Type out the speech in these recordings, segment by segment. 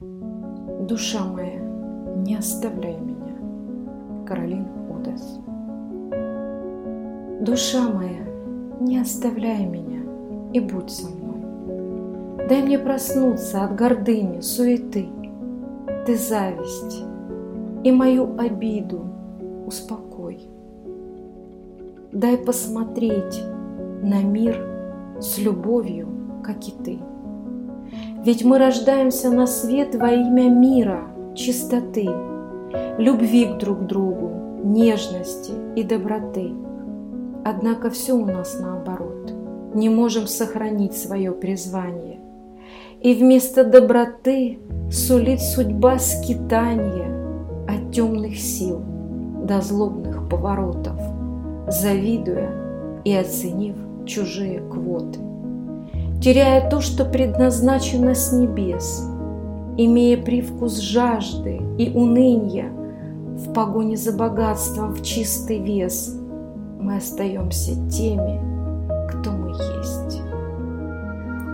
Душа моя, не оставляй меня. Каролин Удес. Душа моя, не оставляй меня и будь со мной. Дай мне проснуться от гордыни, суеты, ты зависть и мою обиду успокой. Дай посмотреть на мир с любовью, как и ты. Ведь мы рождаемся на свет во имя мира, чистоты, любви к друг другу, нежности и доброты. Однако все у нас наоборот. Не можем сохранить свое призвание. И вместо доброты сулит судьба скитания от темных сил до злобных поворотов, завидуя и оценив чужие квоты теряя то, что предназначено с небес, имея привкус жажды и уныния в погоне за богатством в чистый вес, мы остаемся теми, кто мы есть.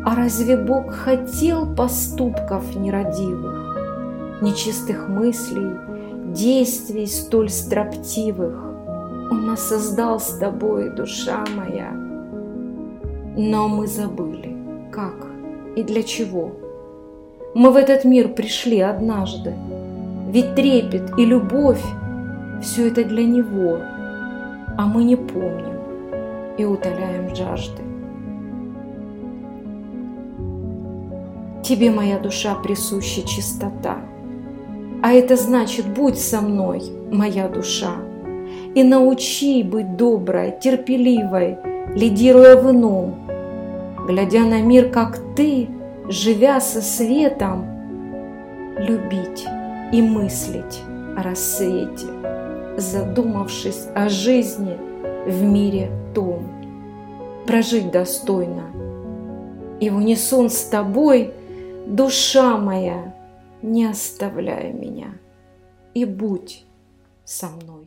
А разве Бог хотел поступков нерадивых, нечистых мыслей, действий столь строптивых? Он нас создал с тобой, душа моя, но мы забыли как и для чего. Мы в этот мир пришли однажды, ведь трепет и любовь – все это для Него, а мы не помним и утоляем жажды. Тебе, моя душа, присуща чистота, а это значит, будь со мной, моя душа, и научи быть доброй, терпеливой, лидируя в ином – глядя на мир, как ты, живя со светом, любить и мыслить о рассвете, задумавшись о жизни в мире том, прожить достойно. И в унисон с тобой, душа моя, не оставляй меня и будь со мной.